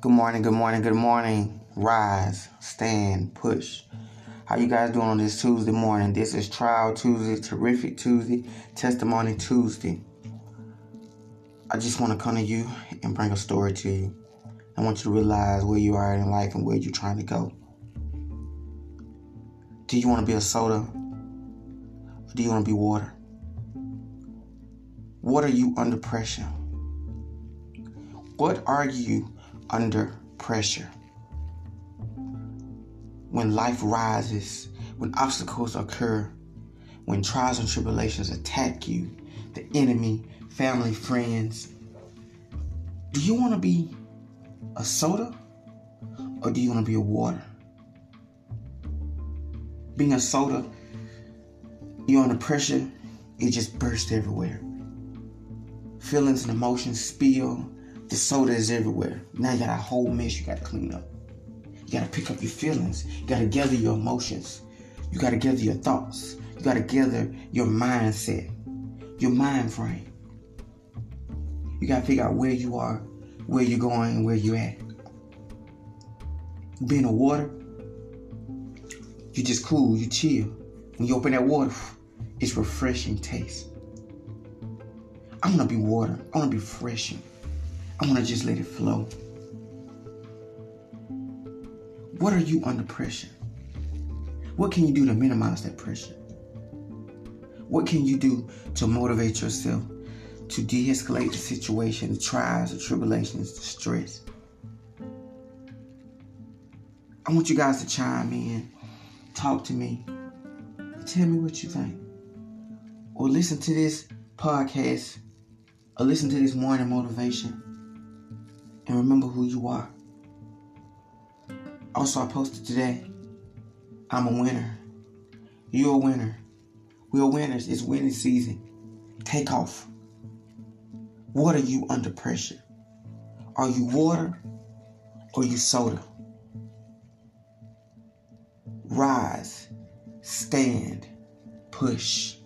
Good morning, good morning, good morning. Rise, stand, push. How you guys doing on this Tuesday morning? This is Trial Tuesday, Terrific Tuesday, Testimony Tuesday. I just want to come to you and bring a story to you. I want you to realize where you are in life and where you're trying to go. Do you want to be a soda? Or do you want to be water? What are you under pressure? What are you under pressure? When life rises, when obstacles occur, when trials and tribulations attack you, the enemy, family, friends, do you want to be a soda or do you want to be a water? Being a soda, you're under pressure, it just bursts everywhere. Feelings and emotions spill, the soda is everywhere. Now you got a whole mess you got to clean up. You got to pick up your feelings. You got to gather your emotions. You got to gather your thoughts. You got to gather your mindset, your mind frame. You got to figure out where you are, where you're going, and where you're at. Being a water, you just cool, you chill. When you open that water, it's refreshing taste. I'm gonna be water. I want to be refreshing. I want to just let it flow. What are you under pressure? What can you do to minimize that pressure? What can you do to motivate yourself to de escalate the situation, the trials, the tribulations, the stress? I want you guys to chime in, talk to me, tell me what you think. Or listen to this podcast, or listen to this morning motivation and remember who you are. Also, I posted today, I'm a winner. You're a winner. We're winners. It's winning season. Take off. What are you under pressure? Are you water or you soda? Rise, stand, push.